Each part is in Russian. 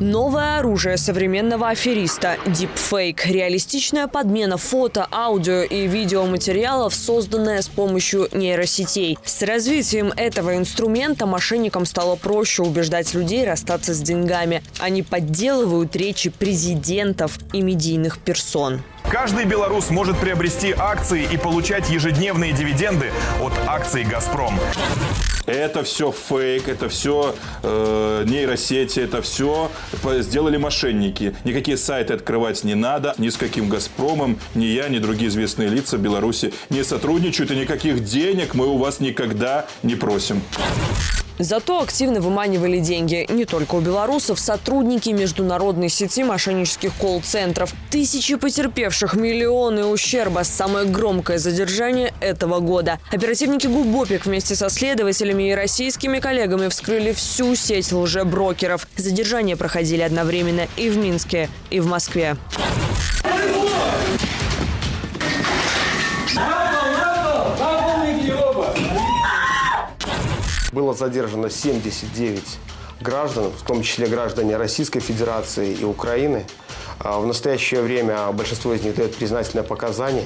Новое оружие современного афериста – дипфейк. Реалистичная подмена фото, аудио и видеоматериалов, созданная с помощью нейросетей. С развитием этого инструмента мошенникам стало проще убеждать людей расстаться с деньгами. Они подделывают речи президентов и медийных персон. Каждый белорус может приобрести акции и получать ежедневные дивиденды от акций «Газпром». Это все фейк, это все э, нейросети, это все сделали мошенники. Никакие сайты открывать не надо. Ни с каким «Газпромом» ни я, ни другие известные лица Беларуси не сотрудничают. И никаких денег мы у вас никогда не просим. Зато активно выманивали деньги не только у белорусов, сотрудники международной сети мошеннических колл-центров. Тысячи потерпевших, миллионы ущерба – самое громкое задержание этого года. Оперативники ГУБОПИК вместе со следователями и российскими коллегами вскрыли всю сеть лжеброкеров. Задержания проходили одновременно и в Минске, и в Москве. Было задержано 79 граждан, в том числе граждане Российской Федерации и Украины. А, в настоящее время большинство из них дает признательное показание.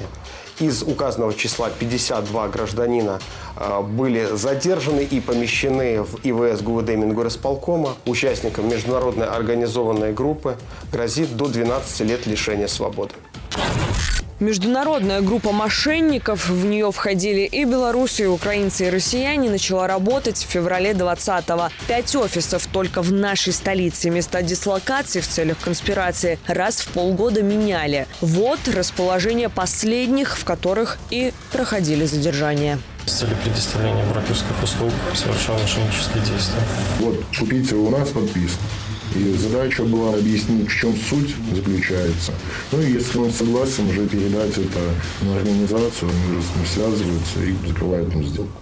Из указанного числа 52 гражданина а, были задержаны и помещены в ИВС ГУВД Мингорисполкома. Участникам международной организованной группы грозит до 12 лет лишения свободы. Международная группа мошенников, в нее входили и белорусы, и украинцы, и россияне, начала работать в феврале 20-го. Пять офисов только в нашей столице. Места дислокации в целях конспирации раз в полгода меняли. Вот расположение последних, в которых и проходили задержания с целью предоставления брокерских услуг совершал мошеннические действия. Вот, купите у нас подписку. И задача была объяснить, в чем суть заключается. Ну и если он согласен, уже передать это на организацию, они уже связываются и закрывают им сделку.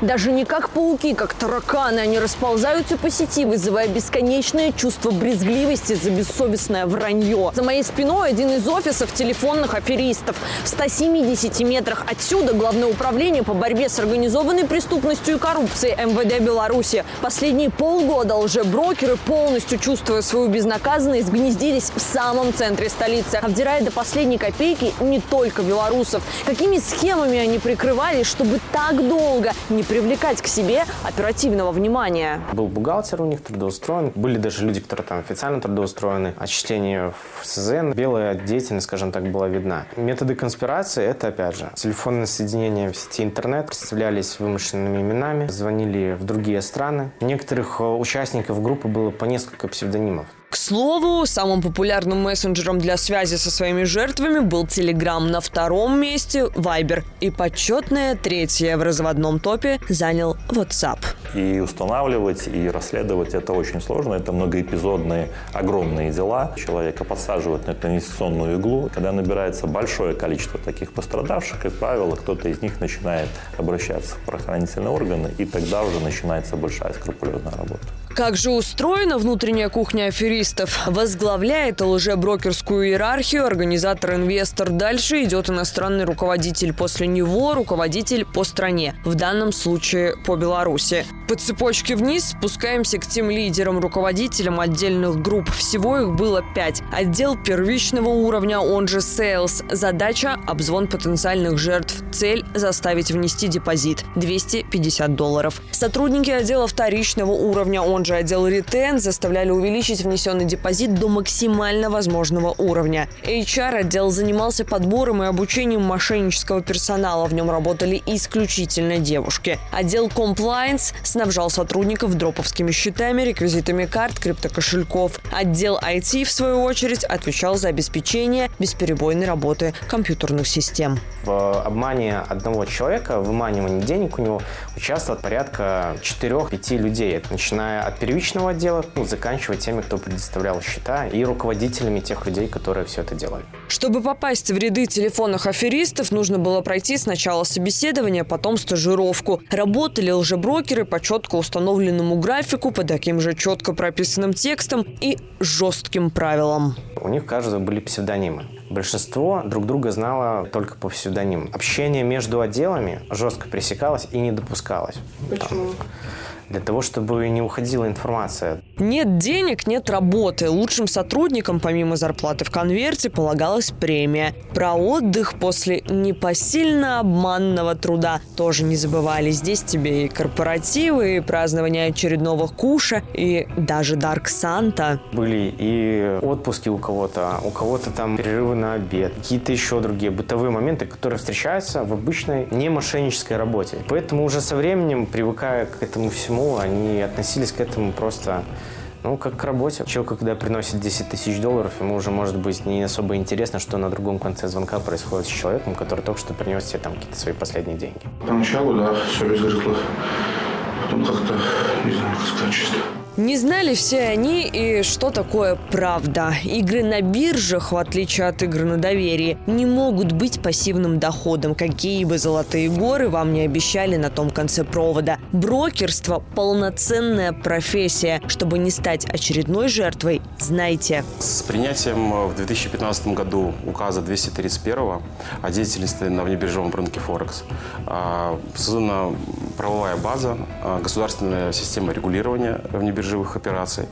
Даже не как пауки, как тараканы, они расползаются по сети, вызывая бесконечное чувство брезгливости за бессовестное вранье. За моей спиной один из офисов телефонных аферистов. В 170 метрах отсюда Главное управление по борьбе с организованной преступностью и коррупцией МВД Беларуси. Последние полгода лжеброкеры, полностью чувствуя свою безнаказанность, гнездились в самом центре столицы, обдирая до последней копейки не только белорусов. Какими схемами они прикрывались, чтобы так долго не привлекать к себе оперативного внимания. Был бухгалтер у них трудоустроен. Были даже люди, которые там официально трудоустроены. Отчисление в СЗН. Белая деятельность, скажем так, была видна. Методы конспирации – это, опять же, телефонное соединение в сети интернет. Представлялись вымышленными именами. Звонили в другие страны. Некоторых э, участников группы было по несколько псевдонимов. К слову, самым популярным мессенджером для связи со своими жертвами был Telegram. На втором месте – Viber. И почетное третье в разводном топе занял WhatsApp. И устанавливать, и расследовать это очень сложно. Это многоэпизодные, огромные дела. Человека подсаживают на эту инвестиционную иглу. Когда набирается большое количество таких пострадавших, как правило, кто-то из них начинает обращаться в правоохранительные органы, и тогда уже начинается большая скрупулезная работа. Как же устроена внутренняя кухня аферистов? Возглавляет лжеброкерскую иерархию организатор-инвестор. Дальше идет иностранный руководитель. После него руководитель по стране. В данном случае по Беларуси. По цепочке вниз спускаемся к тем лидерам, руководителям отдельных групп. Всего их было пять. Отдел первичного уровня, он же Sales. Задача – обзвон потенциальных жертв. Цель – заставить внести депозит – 250 долларов. Сотрудники отдела вторичного уровня, он же отдел ретен, заставляли увеличить внесенный депозит до максимально возможного уровня. HR-отдел занимался подбором и обучением мошеннического персонала. В нем работали исключительно девушки. Отдел Compliance с снабжал сотрудников дроповскими счетами, реквизитами карт, криптокошельков. Отдел IT, в свою очередь, отвечал за обеспечение бесперебойной работы компьютерных систем. В обмане одного человека, в выманивании денег у него участвовало порядка 4-5 людей, начиная от первичного отдела, ну, заканчивая теми, кто предоставлял счета, и руководителями тех людей, которые все это делали. Чтобы попасть в ряды телефонных аферистов, нужно было пройти сначала собеседование, потом стажировку. Работали лжеброкеры по четко установленному графику, по таким же четко прописанным текстам и жестким правилам. У них каждого были псевдонимы. Большинство друг друга знало только по псевдониму. Общение между отделами жестко пресекалось и не допускалось. Почему? для того, чтобы не уходила информация. Нет денег, нет работы. Лучшим сотрудникам помимо зарплаты в конверте полагалась премия. Про отдых после непосильно обманного труда тоже не забывали. Здесь тебе и корпоративы, и празднование очередного куша, и даже Дарк Санта. Были и отпуски у кого-то, у кого-то там перерывы на обед, какие-то еще другие бытовые моменты, которые встречаются в обычной не мошеннической работе. Поэтому уже со временем, привыкая к этому всему, они относились к этому просто ну, как к работе. Человек, когда приносит 10 тысяч долларов, ему уже может быть не особо интересно, что на другом конце звонка происходит с человеком, который только что принес тебе там какие-то свои последние деньги. Поначалу, да, все изгорело. Потом как-то, не знаю, как сказать честно. Не знали все они и что такое правда. Игры на биржах, в отличие от игр на доверии, не могут быть пассивным доходом, какие бы золотые горы вам не обещали на том конце провода. Брокерство – полноценная профессия. Чтобы не стать очередной жертвой, знайте. С принятием в 2015 году указа 231 о деятельности на внебиржевом рынке Форекс а, создана правовая база, а, государственная система регулирования внебиржевых биржевых операций.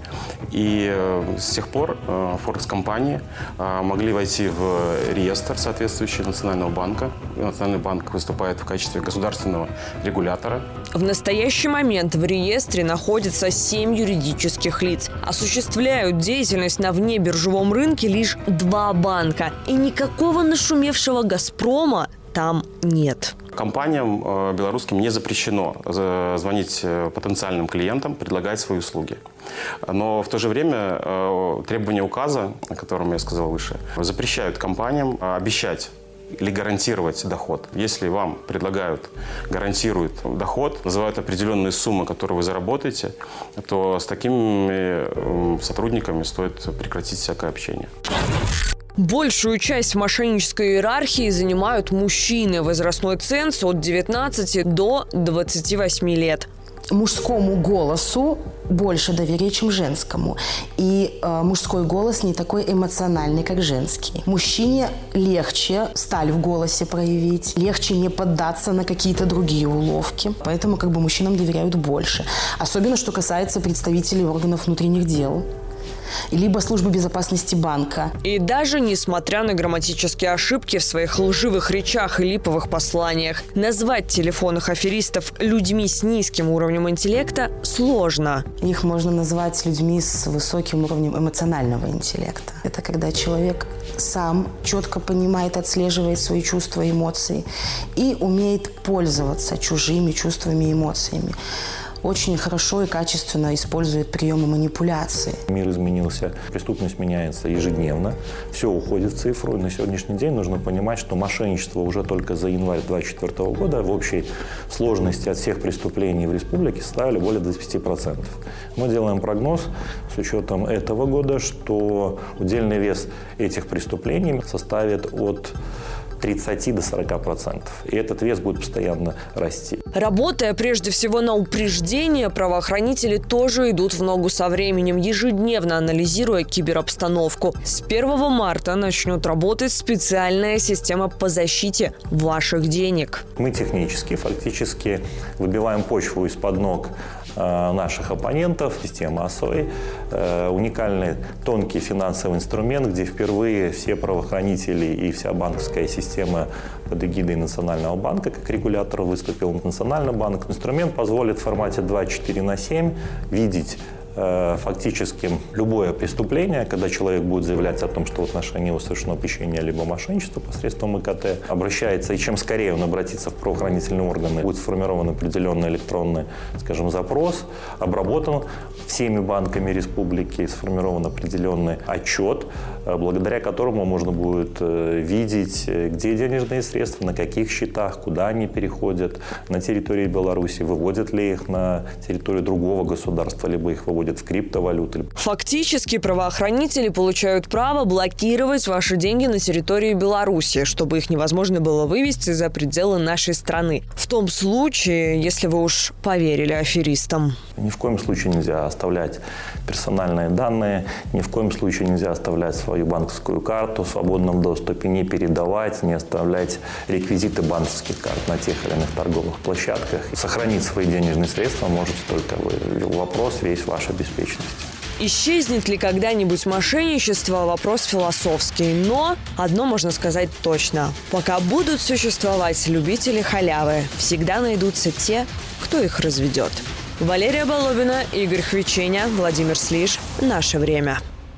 И э, с тех пор Форекс-компании э, могли войти в реестр соответствующий Национального банка. Национальный банк выступает в качестве государственного регулятора. В настоящий момент в реестре находится семь юридических лиц. Осуществляют деятельность на внебиржевом рынке лишь два банка. И никакого нашумевшего «Газпрома» там нет. Компаниям э, белорусским не запрещено звонить э, потенциальным клиентам, предлагать свои услуги. Но в то же время э, требования указа, о котором я сказал выше, запрещают компаниям обещать или гарантировать доход. Если вам предлагают, гарантируют доход, называют определенные суммы, которые вы заработаете, то с такими сотрудниками стоит прекратить всякое общение. Большую часть мошеннической иерархии занимают мужчины. Возрастной ценз от 19 до 28 лет мужскому голосу больше доверия, чем женскому. И э, мужской голос не такой эмоциональный, как женский. Мужчине легче сталь в голосе проявить, легче не поддаться на какие-то другие уловки. Поэтому как бы мужчинам доверяют больше. Особенно, что касается представителей органов внутренних дел либо службы безопасности банка. И даже несмотря на грамматические ошибки в своих лживых речах и липовых посланиях, назвать телефонных аферистов людьми с низким уровнем интеллекта сложно. Их можно назвать людьми с высоким уровнем эмоционального интеллекта. Это когда человек сам четко понимает, отслеживает свои чувства и эмоции и умеет пользоваться чужими чувствами и эмоциями очень хорошо и качественно использует приемы манипуляции. Мир изменился, преступность меняется ежедневно, все уходит в цифру. на сегодняшний день нужно понимать, что мошенничество уже только за январь 2024 года в общей сложности от всех преступлений в республике составили более 25%. Мы делаем прогноз с учетом этого года, что удельный вес этих преступлений составит от 30 до 40 процентов. И этот вес будет постоянно расти. Работая прежде всего на упреждение, правоохранители тоже идут в ногу со временем, ежедневно анализируя киберобстановку. С 1 марта начнет работать специальная система по защите ваших денег. Мы технически, фактически выбиваем почву из-под ног Э, наших оппонентов, система ОСОИ. Э, уникальный тонкий финансовый инструмент, где впервые все правоохранители и вся банковская система под эгидой Национального банка как регулятор выступил Национальный банк. Инструмент позволит в формате 24 на 7 видеть фактически любое преступление, когда человек будет заявлять о том, что в отношении его совершено похищение либо мошенничество посредством ИКТ, обращается, и чем скорее он обратится в правоохранительные органы, будет сформирован определенный электронный, скажем, запрос, обработан всеми банками республики, сформирован определенный отчет, э, благодаря которому можно будет э, видеть, где денежные средства, на каких счетах, куда они переходят на территории Беларуси, выводят ли их на территорию другого государства, либо их выводят переводят в криптовалюты. Фактически правоохранители получают право блокировать ваши деньги на территории Беларуси, чтобы их невозможно было вывести за пределы нашей страны. В том случае, если вы уж поверили аферистам. Ни в коем случае нельзя оставлять персональные данные, ни в коем случае нельзя оставлять свою банковскую карту в свободном доступе, не передавать, не оставлять реквизиты банковских карт на тех или иных торговых площадках. Сохранить свои денежные средства может только вы. Вопрос весь вашей обеспеченности. Исчезнет ли когда-нибудь мошенничество – вопрос философский. Но одно можно сказать точно. Пока будут существовать любители халявы, всегда найдутся те, кто их разведет. Валерия Болобина, Игорь Хвиченя, Владимир Слиш. Наше время.